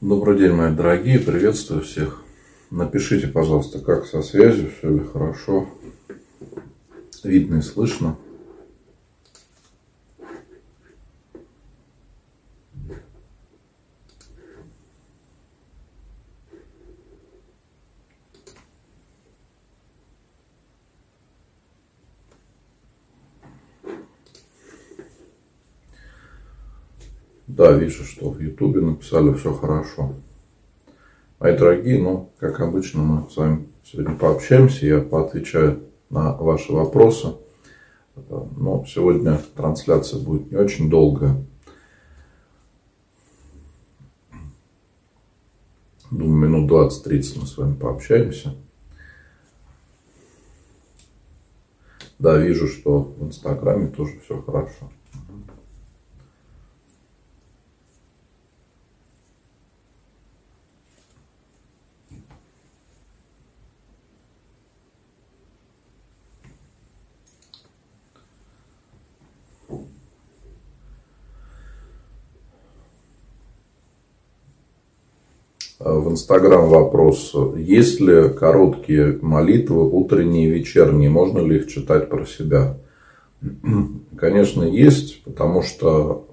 Добрый день, мои дорогие, приветствую всех. Напишите, пожалуйста, как со связью, все ли хорошо, видно и слышно. Вижу, что в Ютубе написали все хорошо. Мои дорогие, ну, как обычно, мы с вами сегодня пообщаемся, я поотвечаю на ваши вопросы. Но сегодня трансляция будет не очень долгая. Думаю, минут 20-30 мы с вами пообщаемся. Да, вижу, что в Инстаграме тоже все хорошо. в Инстаграм вопрос. Есть ли короткие молитвы, утренние и вечерние? Можно ли их читать про себя? Конечно, есть, потому что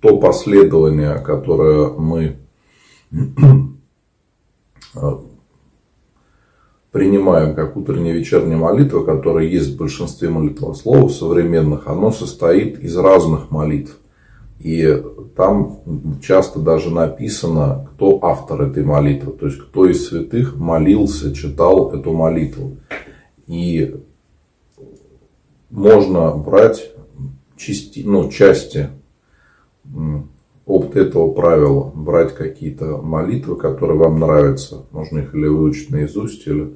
то последование, которое мы принимаем как утренняя и вечерняя молитва, которая есть в большинстве молитвословов современных, оно состоит из разных молитв. И там часто даже написано, кто автор этой молитвы, то есть кто из святых молился, читал эту молитву. И можно брать части, ну, части от этого правила, брать какие-то молитвы, которые вам нравятся. Можно их или выучить наизусть, или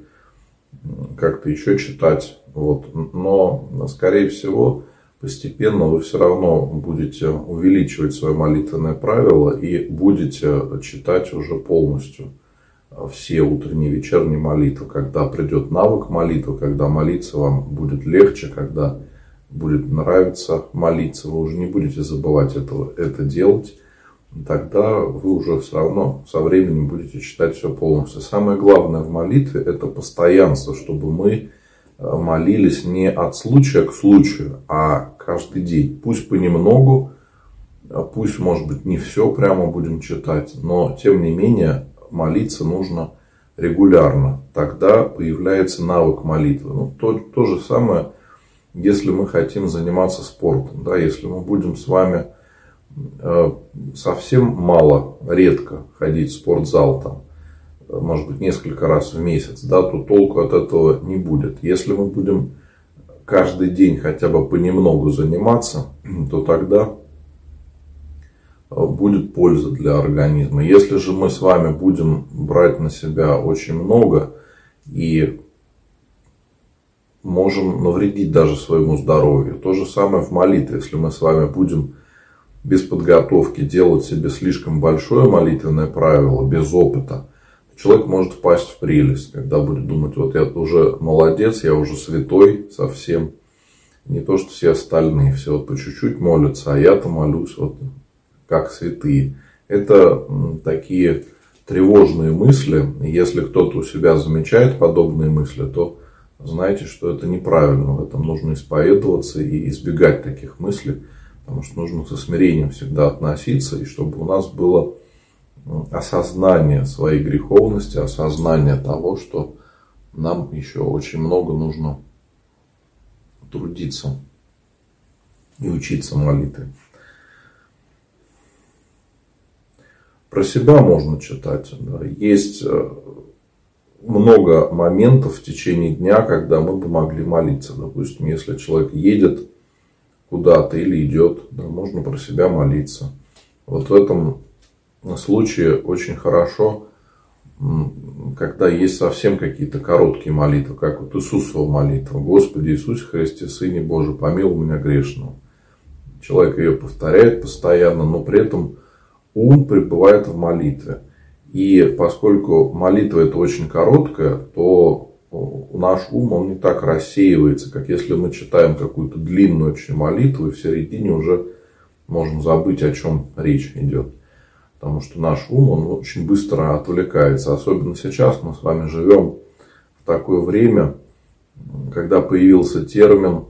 как-то еще читать. Вот. Но, скорее всего, постепенно вы все равно будете увеличивать свое молитвенное правило и будете читать уже полностью все утренние и вечерние молитвы, когда придет навык молитвы, когда молиться вам будет легче, когда будет нравиться молиться, вы уже не будете забывать этого, это делать, тогда вы уже все равно со временем будете читать все полностью. Самое главное в молитве это постоянство, чтобы мы молились не от случая к случаю, а каждый день. Пусть понемногу, а пусть, может быть, не все прямо будем читать, но, тем не менее, молиться нужно регулярно. Тогда появляется навык молитвы. Ну, то, то же самое, если мы хотим заниматься спортом. Да, если мы будем с вами э, совсем мало, редко ходить в спортзал, там, может быть, несколько раз в месяц, да, то толку от этого не будет. Если мы будем каждый день хотя бы понемногу заниматься, то тогда будет польза для организма. Если же мы с вами будем брать на себя очень много и можем навредить даже своему здоровью. То же самое в молитве. Если мы с вами будем без подготовки делать себе слишком большое молитвенное правило, без опыта, человек может впасть в прелесть, когда будет думать, вот я уже молодец, я уже святой совсем. Не то, что все остальные, все вот по чуть-чуть молятся, а я-то молюсь вот как святые. Это такие тревожные мысли. Если кто-то у себя замечает подобные мысли, то знайте, что это неправильно. В этом нужно исповедоваться и избегать таких мыслей. Потому что нужно со смирением всегда относиться, и чтобы у нас было осознание своей греховности, осознание того, что нам еще очень много нужно трудиться и учиться молитве. Про себя можно читать. Есть э, много моментов в течение дня, когда мы бы могли молиться. Допустим, если человек едет куда-то или идет, да, можно про себя молиться. Вот в этом случае очень хорошо, когда есть совсем какие-то короткие молитвы, как вот Иисусова молитва. Господи Иисусе Христе, Сыне Божий, помилуй меня грешного. Человек ее повторяет постоянно, но при этом ум пребывает в молитве. И поскольку молитва это очень короткая, то наш ум, он не так рассеивается, как если мы читаем какую-то длинную очень молитву, и в середине уже можем забыть, о чем речь идет. Потому что наш ум, он очень быстро отвлекается. Особенно сейчас мы с вами живем в такое время, когда появился термин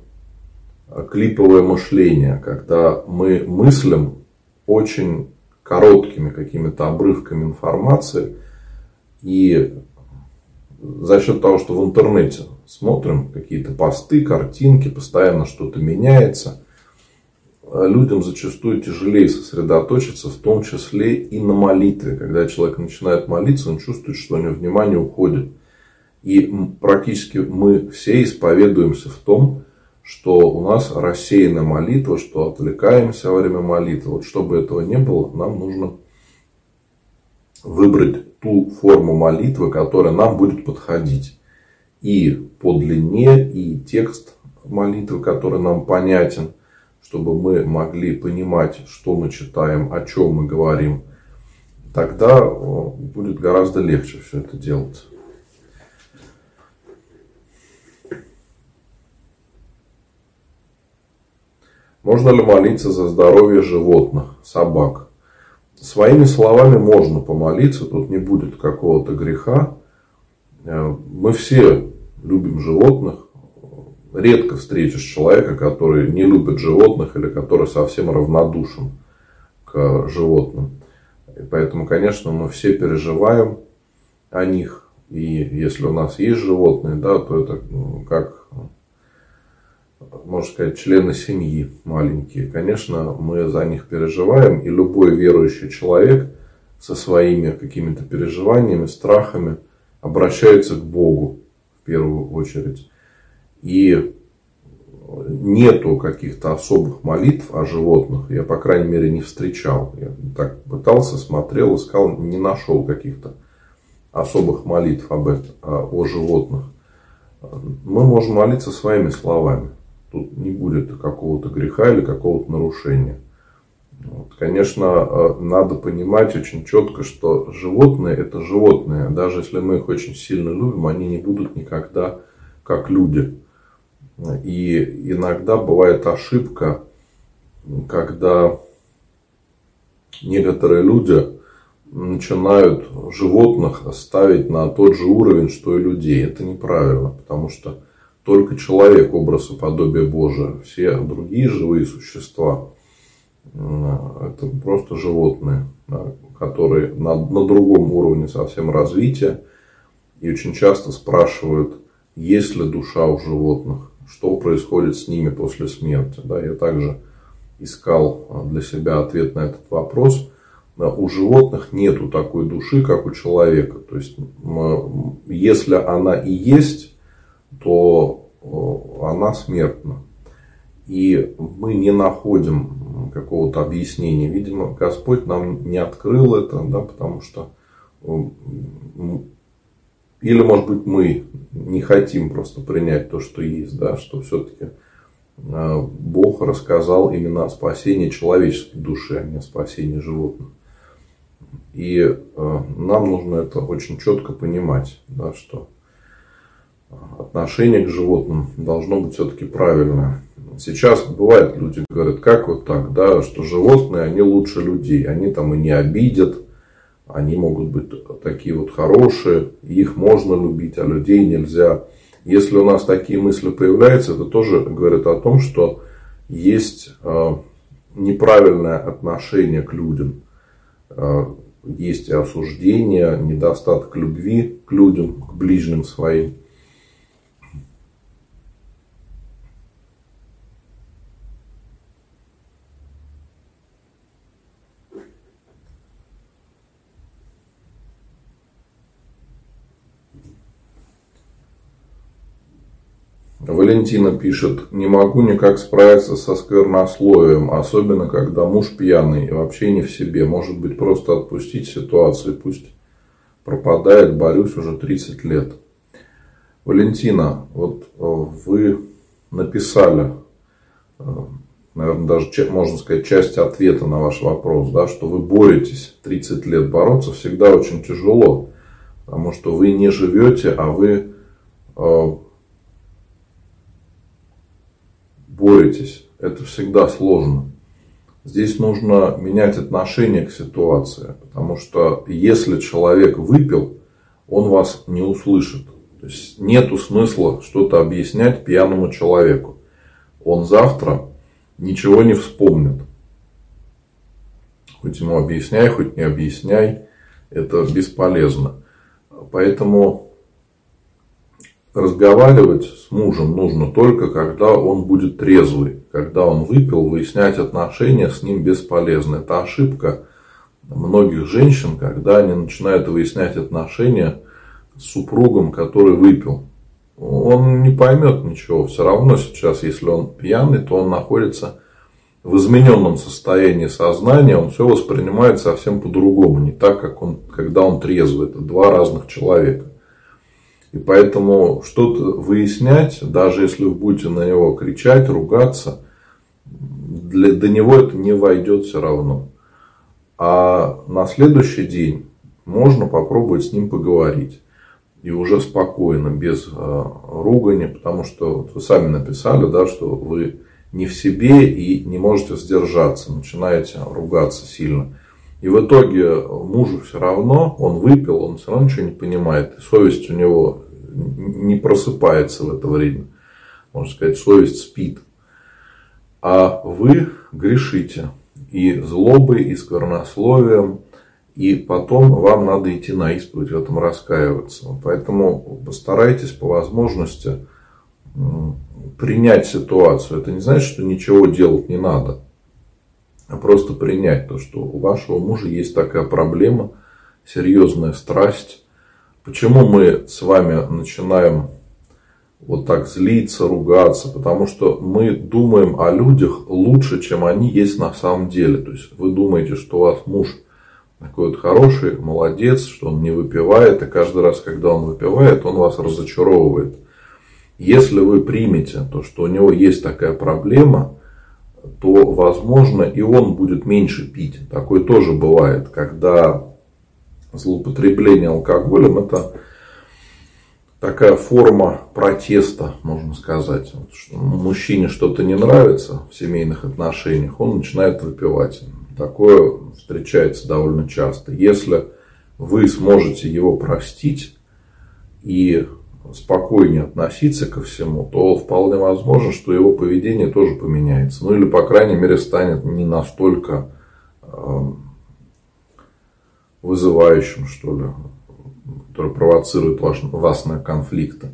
клиповое мышление, когда мы мыслим очень короткими какими-то обрывками информации и за счет того, что в интернете смотрим какие-то посты, картинки, постоянно что-то меняется, людям зачастую тяжелее сосредоточиться, в том числе и на молитве. Когда человек начинает молиться, он чувствует, что у него внимание уходит. И практически мы все исповедуемся в том, что у нас рассеянная молитва, что отвлекаемся во время молитвы. Вот чтобы этого не было, нам нужно выбрать ту форму молитвы, которая нам будет подходить. И по длине, и текст молитвы, который нам понятен, чтобы мы могли понимать, что мы читаем, о чем мы говорим. Тогда э, будет гораздо легче все это делать. Можно ли молиться за здоровье животных, собак? Своими словами можно помолиться, тут не будет какого-то греха. Э, мы все любим животных. Редко встретишь человека, который не любит животных или который совсем равнодушен к животным. И поэтому, конечно, мы все переживаем о них. И если у нас есть животные, да, то это ну, как можно сказать, члены семьи маленькие. Конечно, мы за них переживаем, и любой верующий человек со своими какими-то переживаниями, страхами обращается к Богу в первую очередь. И нету каких-то особых молитв о животных. Я, по крайней мере, не встречал. Я так пытался, смотрел, искал, не нашел каких-то особых молитв об этом, о животных. Мы можем молиться своими словами тут не будет какого-то греха или какого-то нарушения. Вот. Конечно, э, надо понимать очень четко, что животные это животные. Даже если мы их очень сильно любим, они не будут никогда как люди. И иногда бывает ошибка, когда некоторые люди начинают животных ставить на тот же уровень, что и людей. Это неправильно, потому что только человек образ и подобие Божие. Все другие живые существа это просто животные, которые на, на другом уровне совсем развития. И очень часто спрашивают, есть ли душа у животных, что происходит с ними после смерти. Да, я также искал для себя ответ на этот вопрос. Да, у животных нету такой души, как у человека. То есть, если она и есть, то она смертна. И мы не находим какого-то объяснения. Видимо, Господь нам не открыл это, да, потому что или, может быть, мы не хотим просто принять то, что есть, да, что все-таки а, Бог рассказал именно о спасении человеческой души, а не о спасении животных. И э, нам нужно это очень четко понимать, да, что отношение к животным должно быть все-таки правильное. Сейчас бывает, люди говорят, как вот так, да, что животные, они лучше людей, они там и не обидят, они могут быть такие вот хорошие, их можно любить, а людей нельзя. Если у нас такие мысли появляются, это тоже говорит о том, что есть а, неправильное отношение к людям. А, есть и осуждение, недостаток любви к людям, к ближним своим. Валентина пишет, не могу никак справиться со сквернословием, особенно когда муж пьяный и вообще не в себе. Может быть, просто отпустить ситуацию, пусть пропадает, борюсь уже 30 лет. Валентина, вот э, вы написали, э, наверное, даже, можно сказать, часть ответа на ваш вопрос, да, что вы боретесь 30 лет. Бороться всегда очень тяжело, потому что вы не живете, а вы э, боретесь. Это всегда сложно. Здесь нужно менять отношение к ситуации, потому что если человек выпил, он вас не услышит. То есть нету смысла что-то объяснять пьяному человеку. Он завтра ничего не вспомнит. Хоть ему объясняй, хоть не объясняй, это бесполезно. Поэтому разговаривать с мужем нужно только, когда он будет трезвый. Когда он выпил, выяснять отношения с ним бесполезно. Это ошибка многих женщин, когда они начинают выяснять отношения с супругом, который выпил. Он не поймет ничего. Все равно сейчас, если он пьяный, то он находится в измененном состоянии сознания, он все воспринимает совсем по-другому, не так, как он, когда он трезвый. Это два разных человека. И поэтому что-то выяснять, даже если вы будете на него кричать, ругаться, для, до него это не войдет все равно. А на следующий день можно попробовать с ним поговорить. И уже спокойно, без э, ругани, потому что вот вы сами написали, да, что вы не в себе и не можете сдержаться, начинаете ругаться сильно. И в итоге мужу все равно, он выпил, он все равно ничего не понимает. И совесть у него не просыпается в это время. Можно сказать, совесть спит. А вы грешите и злобой, и сквернословием, и потом вам надо идти на исповедь в этом раскаиваться. Поэтому постарайтесь по возможности принять ситуацию. Это не значит, что ничего делать не надо а просто принять то, что у вашего мужа есть такая проблема, серьезная страсть. Почему мы с вами начинаем вот так злиться, ругаться? Потому что мы думаем о людях лучше, чем они есть на самом деле. То есть вы думаете, что у вас муж такой вот хороший, молодец, что он не выпивает, и каждый раз, когда он выпивает, он вас разочаровывает. Если вы примете то, что у него есть такая проблема, то, возможно, и он будет меньше пить. Такое тоже бывает, когда злоупотребление алкоголем – это такая форма протеста, можно сказать. Мужчине что-то не нравится в семейных отношениях, он начинает выпивать. Такое встречается довольно часто. Если вы сможете его простить и спокойнее относиться ко всему, то вполне возможно, что его поведение тоже поменяется. Ну или, по крайней мере, станет не настолько эм, вызывающим, что ли, который провоцирует ваш, вас на конфликты.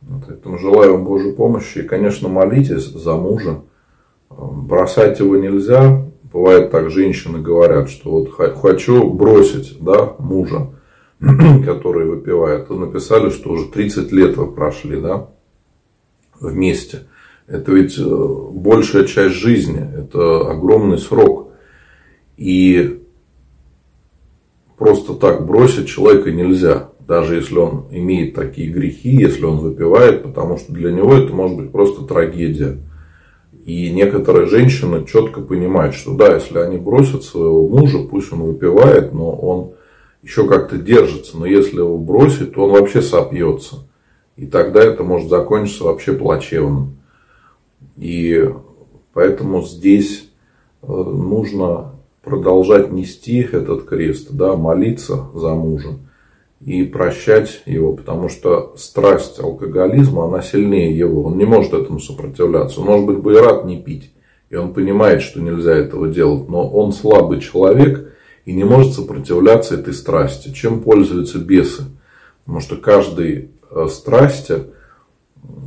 Вот, поэтому желаю вам Божьей помощи. И, конечно, молитесь за мужа. Бросать его нельзя. Бывает так, женщины говорят, что вот хочу бросить да, мужа. которые выпивают, то написали, что уже 30 лет вы прошли, да, вместе. Это ведь э, большая часть жизни, это огромный срок. И просто так бросить человека нельзя, даже если он имеет такие грехи, если он выпивает, потому что для него это может быть просто трагедия. И некоторые женщины четко понимают, что да, если они бросят своего мужа, пусть он выпивает, но он еще как-то держится, но если его бросить, то он вообще сопьется. И тогда это может закончиться вообще плачевно. И поэтому здесь э, нужно продолжать нести этот крест, да, молиться за мужа и прощать его, потому что страсть алкоголизма, она сильнее его. Он не может этому сопротивляться. Он, может быть, бы и рад не пить. И он понимает, что нельзя этого делать. Но он слабый человек, и не может сопротивляться этой страсти. Чем пользуются бесы? Потому что каждой э, страсти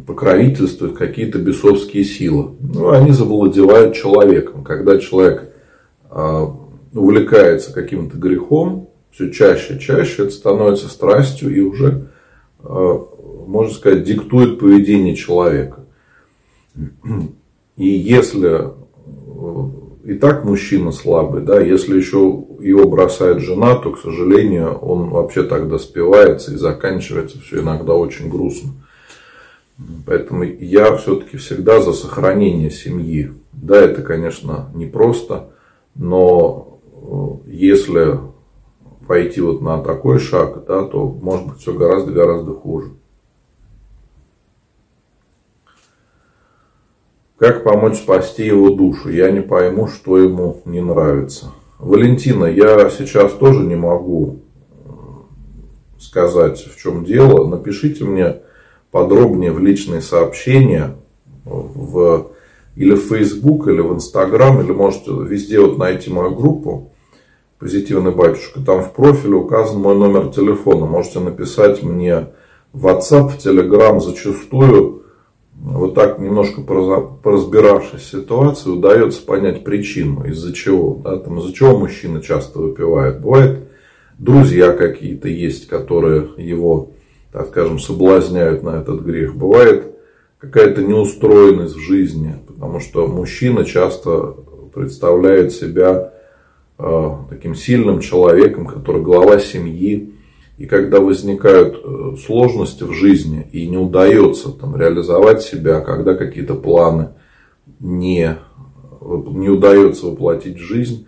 покровительствуют какие-то бесовские силы. Ну, они завладевают человеком. Когда человек э, увлекается каким-то грехом, все чаще и чаще это становится страстью и уже, э, можно сказать, диктует поведение человека. И если и так мужчина слабый, да, если еще его бросает жена, то, к сожалению, он вообще тогда спивается и заканчивается все иногда очень грустно. Поэтому я все-таки всегда за сохранение семьи. Да, это, конечно, непросто, но э, если пойти вот на такой шаг, да, то может быть все гораздо-гораздо хуже. Как помочь спасти его душу? Я не пойму, что ему не нравится. Валентина, я сейчас тоже не могу э, сказать, в чем дело. Напишите мне подробнее в личные сообщения э, в или в Facebook, или в Instagram, или можете везде вот найти мою группу «Позитивный батюшка». Там в профиле указан мой номер телефона. Можете написать мне в WhatsApp, в Telegram. Зачастую вот так немножко поразбиравшись в ситуации, удается понять причину, из-за чего. Да, там, из-за чего мужчина часто выпивает. Бывает, друзья какие-то есть, которые его, так скажем, соблазняют на этот грех. Бывает какая-то неустроенность в жизни, потому что мужчина часто представляет себя э, таким сильным человеком, который глава семьи, и когда возникают э, сложности в жизни и не удается там, реализовать себя, когда какие-то планы не, не удается воплотить в жизнь,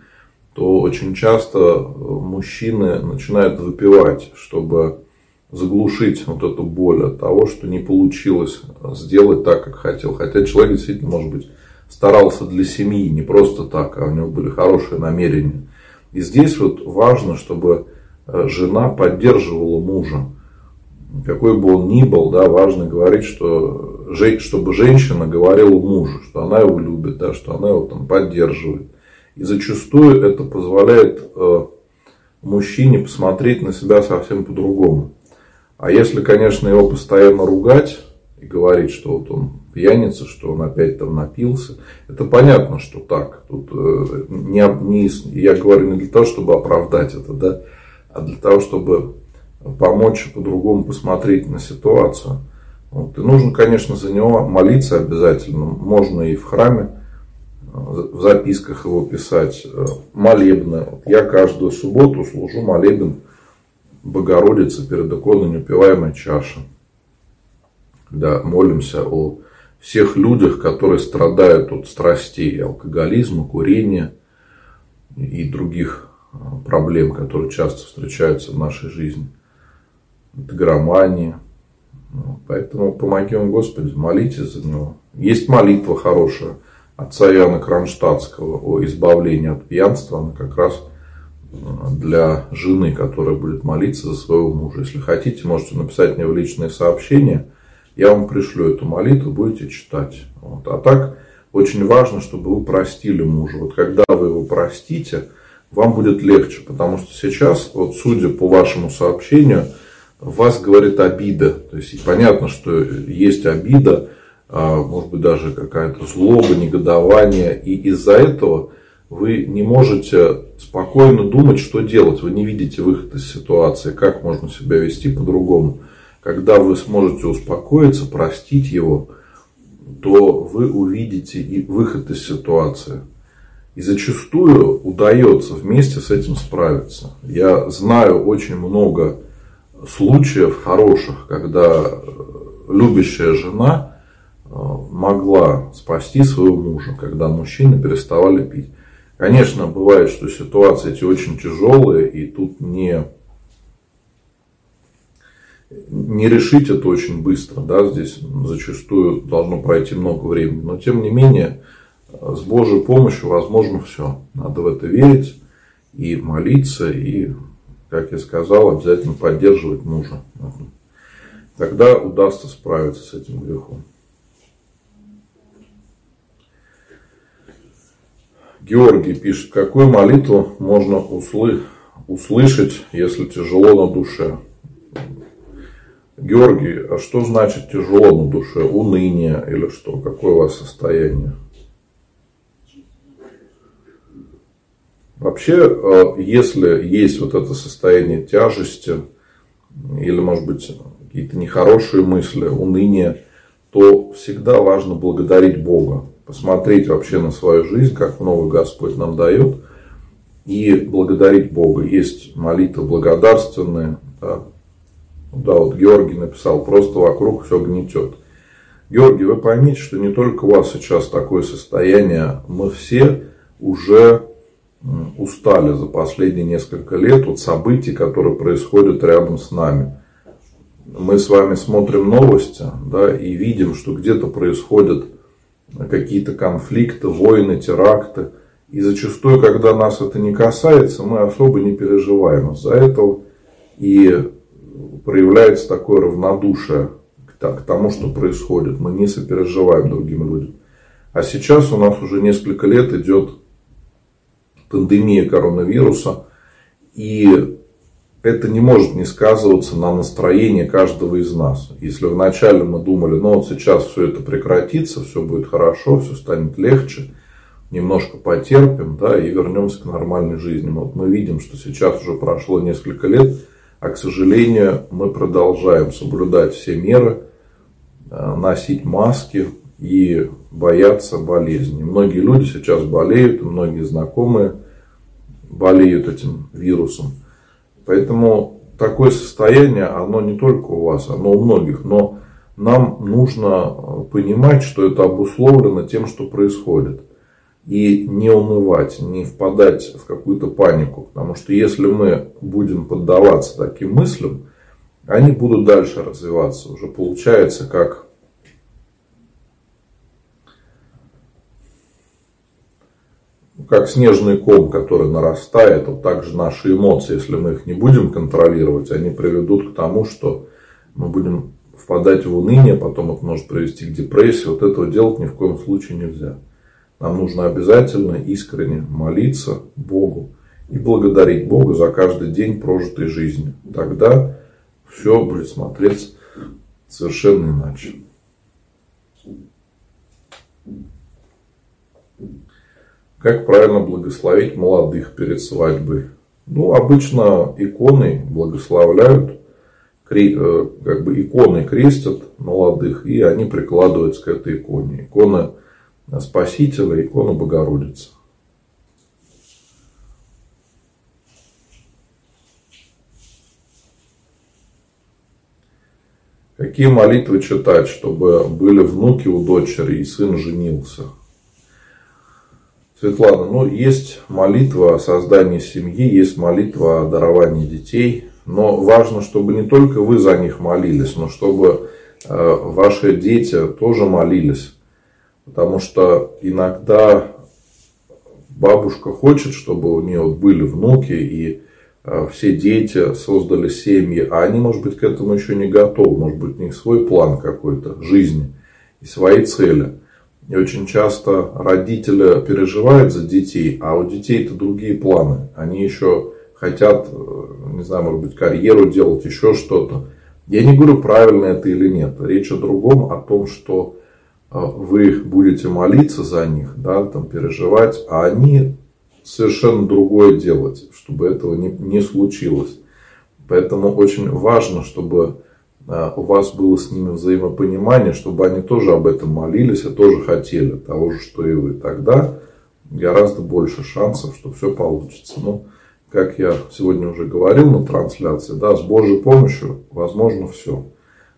то очень часто э, мужчины начинают выпивать, чтобы заглушить вот эту боль от того, что не получилось сделать так, как хотел. Хотя человек действительно, может быть, старался для семьи, не просто так, а у него были хорошие намерения. И здесь вот важно, чтобы Э, жена поддерживала мужа. Какой бы он ни был, да, важно говорить, что, чтобы женщина говорила мужу, что она его любит, да, что она его там поддерживает. И зачастую это позволяет э, мужчине посмотреть на себя совсем по-другому. А если, конечно, его постоянно ругать и говорить, что вот он пьяница, что он опять там напился, это понятно, что так. Тут э, не, не, я говорю не для того, чтобы оправдать это, да, а для того, чтобы помочь по-другому посмотреть на ситуацию. Вот. И нужно, конечно, за него молиться обязательно. Можно и в храме, э, в записках его писать. Э, молебны. Я каждую субботу служу молебен Богородицы перед иконой неупиваемой чаши. Когда молимся о всех людях, которые страдают от страстей алкоголизма, курения и других проблем, которые часто встречаются в нашей жизни. Это громания. Ну, поэтому помогем Господи, молитесь за него. Есть молитва хорошая отца Иоанна Кронштадтского о избавлении от пьянства. Она как раз для жены, которая будет молиться за своего мужа. Если хотите, можете написать мне в личные сообщения. Я вам пришлю эту молитву, будете читать. Вот. А так, очень важно, чтобы вы простили мужа. Вот когда вы его простите, вам будет легче, потому что сейчас, вот судя по вашему сообщению, вас говорит обида. То есть понятно, что есть обида, а, может быть даже какая-то злоба, негодование. И из-за этого вы не можете спокойно думать, что делать. Вы не видите выход из ситуации, как можно себя вести по-другому. Когда вы сможете успокоиться, простить его, то вы увидите и выход из ситуации. И зачастую удается вместе с этим справиться. Я знаю очень много случаев хороших, когда э, любящая жена э, могла спасти своего мужа, когда мужчины переставали пить. Конечно, бывает, что ситуации эти очень тяжелые, и тут не, не решить это очень быстро. Да? Здесь зачастую должно пройти много времени. Но тем не менее, с Божьей помощью возможно все. Надо в это верить и молиться, и, как я сказал, обязательно поддерживать мужа. Тогда удастся справиться с этим грехом. Георгий пишет, какую молитву можно услы... услышать, если тяжело на душе? Георгий, а что значит тяжело на душе? Уныние или что? Какое у вас состояние? Вообще, э, если есть вот это состояние тяжести, или, может быть, какие-то нехорошие мысли, уныние, то всегда важно благодарить Бога. Посмотреть вообще на свою жизнь, как много Господь нам дает, и благодарить Бога. Есть молитвы благодарственные. Да, да вот Георгий написал, просто вокруг все гнетет. Георгий, вы поймите, что не только у вас сейчас такое состояние, мы все уже устали за последние несколько лет от событий, которые происходят рядом с нами. Мы с вами смотрим новости да, и видим, что где-то происходят какие-то конфликты, войны, теракты. И зачастую, когда нас это не касается, мы особо не переживаем из-за этого. И проявляется такое равнодушие к тому, что происходит. Мы не сопереживаем другим людям. А сейчас у нас уже несколько лет идет пандемия коронавируса. И это не может не сказываться на настроении каждого из нас. Если вначале мы думали, ну вот сейчас все это прекратится, все будет хорошо, все станет легче, немножко потерпим, да, и вернемся к нормальной жизни. Вот мы видим, что сейчас уже прошло несколько лет, а, к сожалению, мы продолжаем соблюдать все меры, а, носить маски и бояться болезни. Многие люди сейчас болеют, многие знакомые болеют этим вирусом. Поэтому такое состояние, оно не только у вас, оно у многих. Но нам нужно понимать, что это обусловлено тем, что происходит. И не унывать, не впадать в какую-то панику. Потому что если мы будем поддаваться таким мыслям, они будут дальше развиваться. Уже получается как как снежный ком, который нарастает, вот так же наши эмоции, если мы их не будем контролировать, они приведут к тому, что мы будем впадать в уныние, потом это может привести к депрессии. Вот этого делать ни в коем случае нельзя. Нам нужно обязательно искренне молиться Богу и благодарить Бога за каждый день прожитой жизни. Тогда все будет смотреться совершенно иначе. Как правильно благословить молодых перед свадьбой? Ну, обычно иконы благословляют, э, как бы иконы крестят молодых, и они прикладываются к этой иконе. Икона Спасителя, икона Богородицы. Какие молитвы читать, чтобы были внуки у дочери и сын женился? Светлана, ну есть молитва о создании семьи, есть молитва о даровании детей, но важно, чтобы не только вы за них молились, но чтобы э, ваши дети тоже молились. Потому что иногда бабушка хочет, чтобы у нее были внуки и э, все дети создали семьи, а они, может быть, к этому еще не готовы. Может быть, у них свой план какой-то жизни и свои цели. И очень часто родители переживают за детей, а у детей-то другие планы. Они еще хотят, э, не знаю, может быть, карьеру делать, еще что-то. Я не говорю, правильно это или нет. Речь о другом, о том, что э, вы будете молиться за них, да, там, переживать, а они совершенно другое делать, чтобы этого не, не случилось. Поэтому очень важно, чтобы у вас было с ними взаимопонимание, чтобы они тоже об этом молились и тоже хотели того же, что и вы. Тогда гораздо больше шансов, что все получится. Ну, как я сегодня уже говорил на трансляции, да, с Божьей помощью возможно все.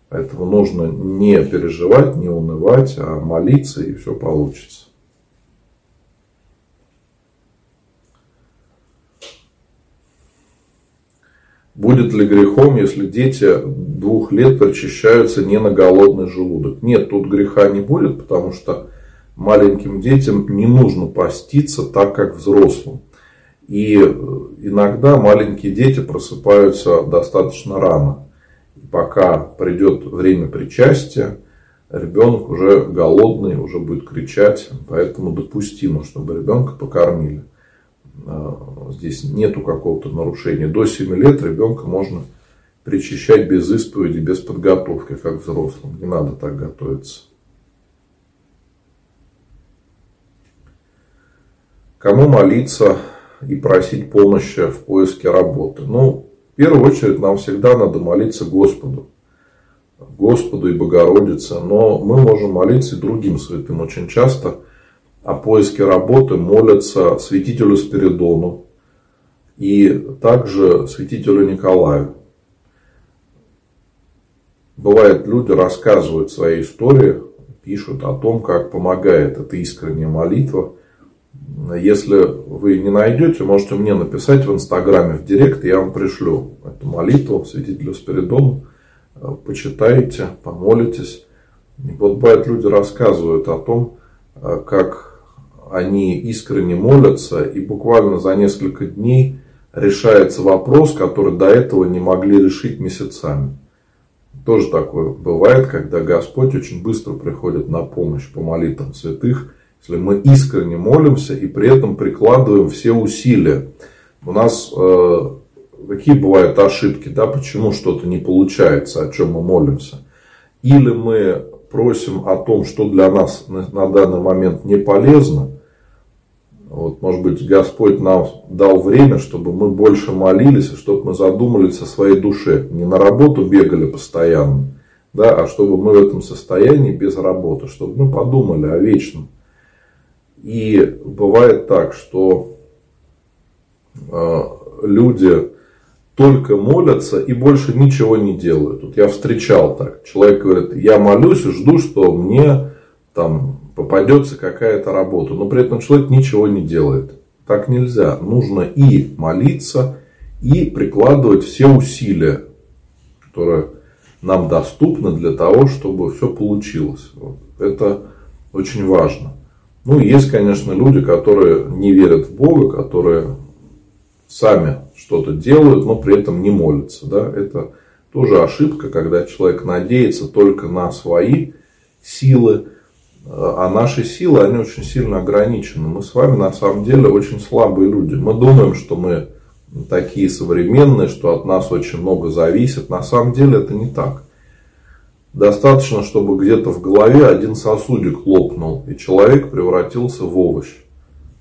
Поэтому нужно не переживать, не унывать, а молиться, и все получится. Будет ли грехом, если дети двух лет причащаются не на голодный желудок? Нет, тут греха не будет, потому что маленьким детям не нужно поститься так, как взрослым. И иногда маленькие дети просыпаются достаточно рано. И пока придет время причастия, ребенок уже голодный, уже будет кричать, поэтому допустимо, чтобы ребенка покормили. А, здесь нету какого-то нарушения. До 7 лет ребенка можно причащать без исповеди, без подготовки, как взрослым. Не надо так готовиться. Кому молиться и просить помощи в поиске работы? Ну, в первую очередь нам всегда надо молиться Господу. Господу и Богородице. Но мы можем молиться и другим святым. Очень часто о поиске работы молятся святителю Спиридону и также святителю Николаю. Бывает, люди рассказывают свои истории, пишут о том, как помогает эта искренняя молитва. Если вы не найдете, можете мне написать в Инстаграме в Директ, я вам пришлю эту молитву святителю Спиридону. Почитайте, помолитесь. И вот бывает, люди рассказывают о том, как они искренне молятся, и буквально за несколько дней решается вопрос, который до этого не могли решить месяцами. Тоже такое бывает, когда Господь очень быстро приходит на помощь по молитвам святых, если мы искренне молимся и при этом прикладываем все усилия. У нас э, какие бывают ошибки, да, почему что-то не получается, о чем мы молимся. Или мы просим о том, что для нас на, данный момент не полезно, вот, может быть, Господь нам дал время, чтобы мы больше молились, чтобы мы задумались о своей душе. Не на работу бегали постоянно, да, а чтобы мы в этом состоянии без работы, чтобы мы подумали о вечном. И бывает так, что э, люди только молятся и больше ничего не делают. Вот я встречал так. Человек говорит, я молюсь и жду, что мне там попадется какая-то работа, но при этом человек ничего не делает. Так нельзя. Нужно и молиться, и прикладывать все усилия, которые нам доступны для того, чтобы все получилось. Вот. Это очень важно. Ну, есть, конечно, люди, которые не верят в Бога, которые сами что-то делают, но при этом не молятся. Да? Это тоже ошибка, когда человек надеется только на свои силы, а наши силы, они очень сильно ограничены. Мы с вами на самом деле очень слабые люди. Мы думаем, что мы такие современные, что от нас очень много зависит. На самом деле это не так. Достаточно, чтобы где-то в голове один сосудик лопнул, и человек превратился в овощ.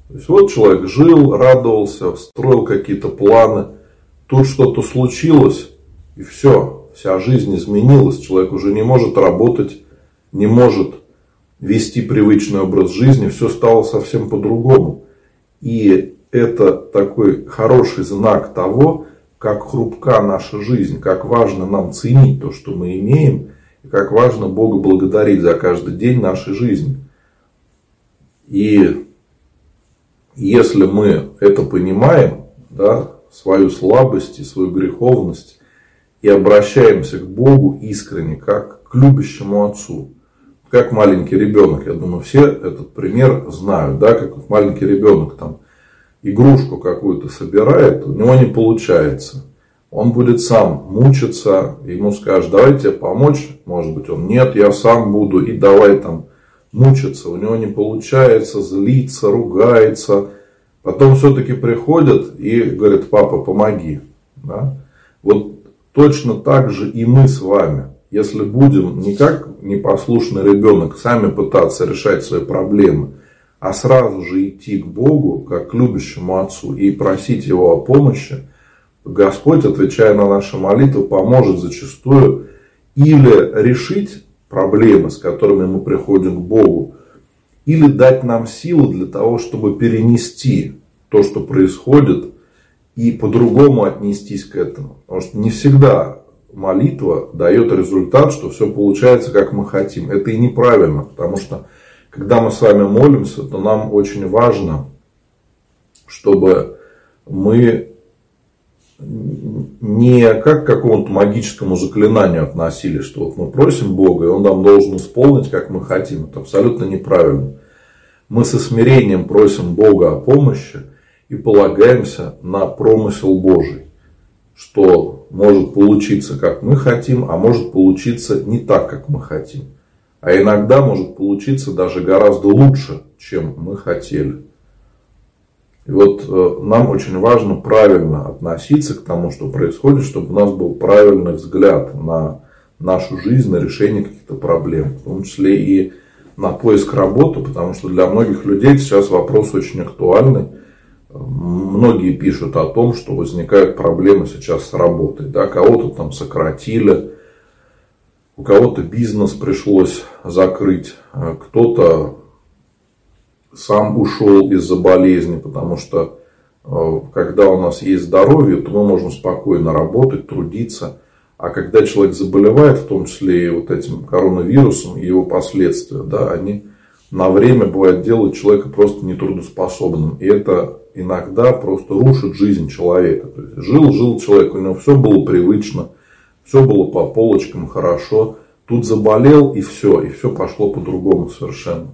То есть вот человек жил, радовался, строил какие-то планы. Тут что-то случилось, и все, вся жизнь изменилась. Человек уже не может работать, не может вести привычный образ жизни, все стало совсем по-другому. И это такой хороший знак того, как хрупка наша жизнь, как важно нам ценить то, что мы имеем, и как важно Бога благодарить за каждый день нашей жизни. И если мы это понимаем, да, свою слабость и свою греховность, и обращаемся к Богу искренне, как к любящему Отцу, как маленький ребенок. Я думаю, все этот пример знают, да, как маленький ребенок там игрушку какую-то собирает, у него не получается. Он будет сам мучиться, ему скажешь, давай тебе помочь, может быть, он нет, я сам буду, и давай там мучиться, у него не получается, злится, ругается. Потом все-таки приходят и говорят, папа, помоги. Да? Вот точно так же и мы с вами если будем не как непослушный ребенок сами пытаться решать свои проблемы, а сразу же идти к Богу, как к любящему Отцу, и просить Его о помощи, Господь, отвечая на наши молитвы, поможет зачастую или решить проблемы, с которыми мы приходим к Богу, или дать нам силу для того, чтобы перенести то, что происходит, и по-другому отнестись к этому. Потому что не всегда молитва дает результат, что все получается, как мы хотим. Это и неправильно, потому что когда мы с вами молимся, то нам очень важно, чтобы мы не как к какому-то магическому заклинанию относились, что вот мы просим Бога, и Он нам должен исполнить, как мы хотим. Это абсолютно неправильно. Мы со смирением просим Бога о помощи и полагаемся на промысел Божий, что может получиться, как мы хотим, а может получиться не так, как мы хотим. А иногда может получиться даже гораздо лучше, чем мы хотели. И вот э, нам очень важно правильно относиться к тому, что происходит, чтобы у нас был правильный взгляд на нашу жизнь, на решение каких-то проблем, в том числе и на поиск работы, потому что для многих людей сейчас вопрос очень актуальный многие пишут о том, что возникают проблемы сейчас с работой. Да, кого-то там сократили, у кого-то бизнес пришлось закрыть, а кто-то сам ушел из-за болезни, потому что э, когда у нас есть здоровье, то мы можем спокойно работать, трудиться. А когда человек заболевает, в том числе и вот этим коронавирусом его последствия, да, они на время бывает делают человека просто нетрудоспособным. И это иногда просто рушит жизнь человека. То есть жил, жил человек, у него все было привычно, все было по полочкам хорошо. Тут заболел и все, и все пошло по-другому совершенно.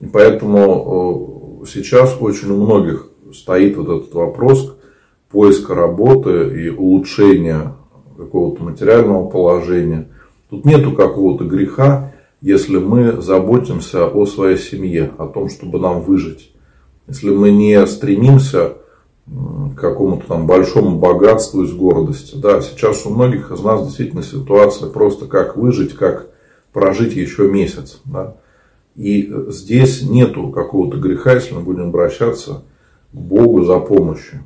И поэтому сейчас очень у многих стоит вот этот вопрос поиска работы и улучшения какого-то материального положения. Тут нету какого-то греха, если мы заботимся о своей семье, о том, чтобы нам выжить. Если мы не стремимся к какому-то там большому богатству из гордости. Да, сейчас у многих из нас действительно ситуация просто как выжить, как прожить еще месяц. Да. И здесь нету какого-то греха, если мы будем обращаться к Богу за помощью.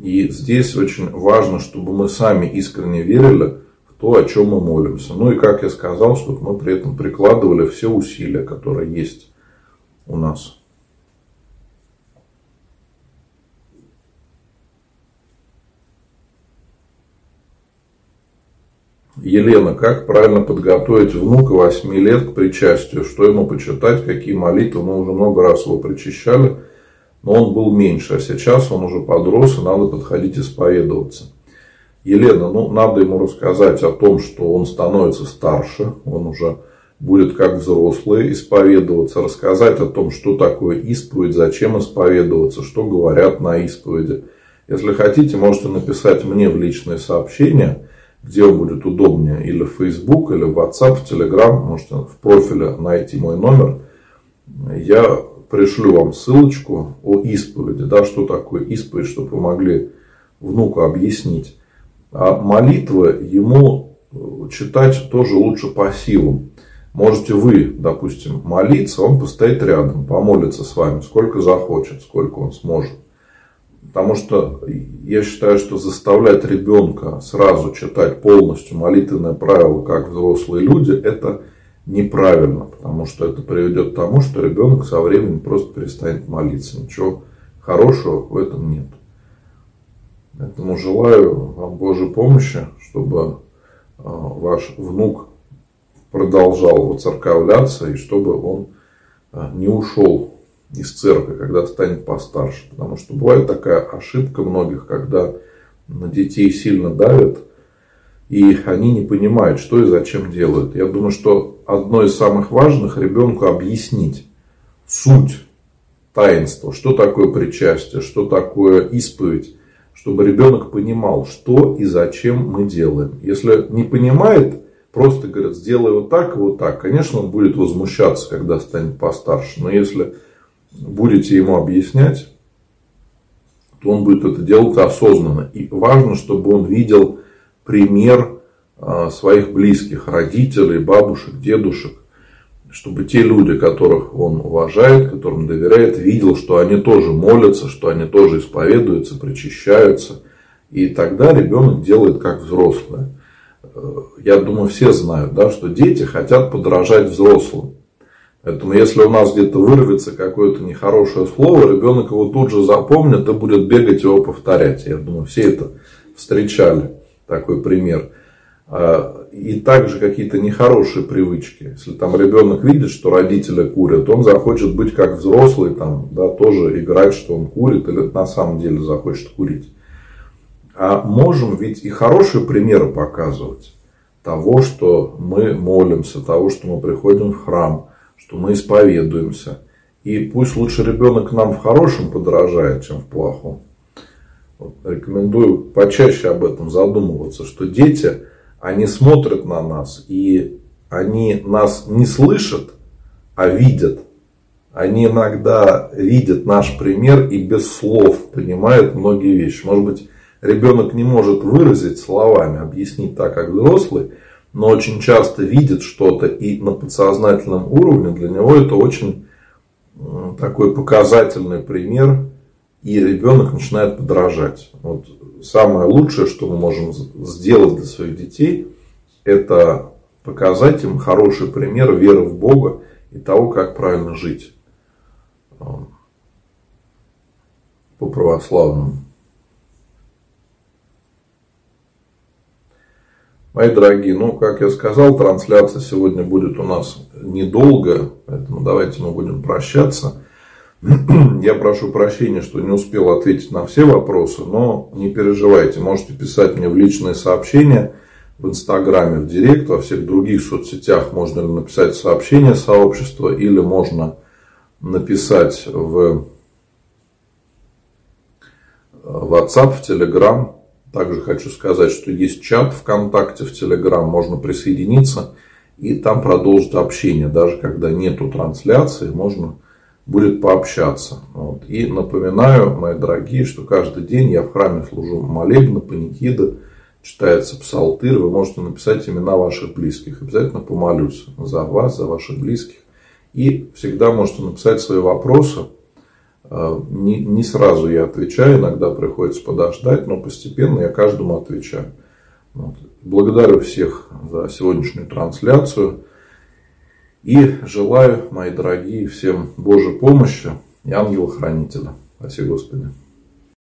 И здесь очень важно, чтобы мы сами искренне верили то, о чем мы молимся. Ну и, как я сказал, чтобы мы при этом прикладывали все усилия, которые есть у нас. Елена, как правильно подготовить внука 8 лет к причастию? Что ему почитать? Какие молитвы? Мы уже много раз его причащали, но он был меньше. А сейчас он уже подрос, и надо подходить исповедоваться. Елена, ну, надо ему рассказать о том, что он становится старше, он уже будет как взрослый исповедоваться, рассказать о том, что такое исповедь, зачем исповедоваться, что говорят на исповеди. Если хотите, можете написать мне в личные сообщения – где будет удобнее, или в Facebook, или в WhatsApp, в Telegram, можете в профиле найти мой номер. Я пришлю вам ссылочку о исповеди, да, что такое исповедь, чтобы вы могли внуку объяснить. А молитвы ему читать тоже лучше по силам. Можете вы, допустим, молиться, он постоит рядом, помолиться с вами, сколько захочет, сколько он сможет. Потому что я считаю, что заставлять ребенка сразу читать полностью молитвенное правило, как взрослые люди, это неправильно. Потому что это приведет к тому, что ребенок со временем просто перестанет молиться. Ничего хорошего в этом нет. Поэтому желаю вам Божьей помощи, чтобы а, ваш внук продолжал воцерковляться и чтобы он а, не ушел из церкви, когда станет постарше. Потому что бывает такая ошибка многих, когда на детей сильно давят, и они не понимают, что и зачем делают. Я думаю, что одно из самых важных ребенку объяснить суть таинства, что такое причастие, что такое исповедь, чтобы ребенок понимал, что и зачем мы делаем. Если не понимает, просто говорят, сделай вот так и вот так, конечно, он будет возмущаться, когда станет постарше. Но если будете ему объяснять, то он будет это делать осознанно. И важно, чтобы он видел пример а, своих близких, родителей, бабушек, дедушек, чтобы те люди, которых он уважает, которым доверяет, видел, что они тоже молятся, что они тоже исповедуются, причащаются. И тогда ребенок делает как взрослые. Э, я думаю, все знают, да, что дети хотят подражать взрослым. Поэтому, если у нас где-то вырвется какое-то нехорошее слово, ребенок его тут же запомнит и будет бегать его повторять. Я думаю, все это встречали, такой пример. А, и также какие-то нехорошие привычки. Если там ребенок видит, что родители курят, он захочет быть как взрослый, там, да, тоже играть, что он курит, или на самом деле захочет курить. А можем ведь и хорошие примеры показывать того, что мы молимся, того, что мы приходим в храм – что мы исповедуемся. И пусть лучше ребенок нам в хорошем подражает, чем в плохом. Вот, рекомендую почаще об этом задумываться, что дети, они смотрят на нас, и они нас не слышат, а видят. Они иногда видят наш пример и без слов понимают многие вещи. Может быть, ребенок не может выразить словами, объяснить так, как взрослый, но очень часто видит что-то и на подсознательном уровне для него это очень такой показательный пример, и ребенок начинает подражать. Вот самое лучшее, что мы можем сделать для своих детей, это показать им хороший пример веры в Бога и того, как правильно жить по православному. Мои дорогие, ну, как я сказал, трансляция сегодня будет у нас недолго, поэтому давайте мы будем прощаться. Я прошу прощения, что не успел ответить на все вопросы, но не переживайте, можете писать мне в личные сообщения в Инстаграме, в Директ, во всех других соцсетях можно написать сообщение сообщества или можно написать в WhatsApp, в Telegram. Также хочу сказать, что есть чат ВКонтакте, в Telegram, можно присоединиться и там продолжить общение. Даже когда нету трансляции, можно будет пообщаться. Вот. И напоминаю, мои дорогие, что каждый день я в храме служу молебны, паникиды, читается псалтырь, вы можете написать имена ваших близких. Обязательно помолюсь за вас, за ваших близких. И всегда можете написать свои вопросы. А, не, сразу я отвечаю, иногда приходится подождать, но постепенно я каждому отвечаю. Благодарю всех за сегодняшнюю трансляцию. И желаю, мои дорогие, всем Божьей помощи и ангела-хранителя. Спасибо, Господи.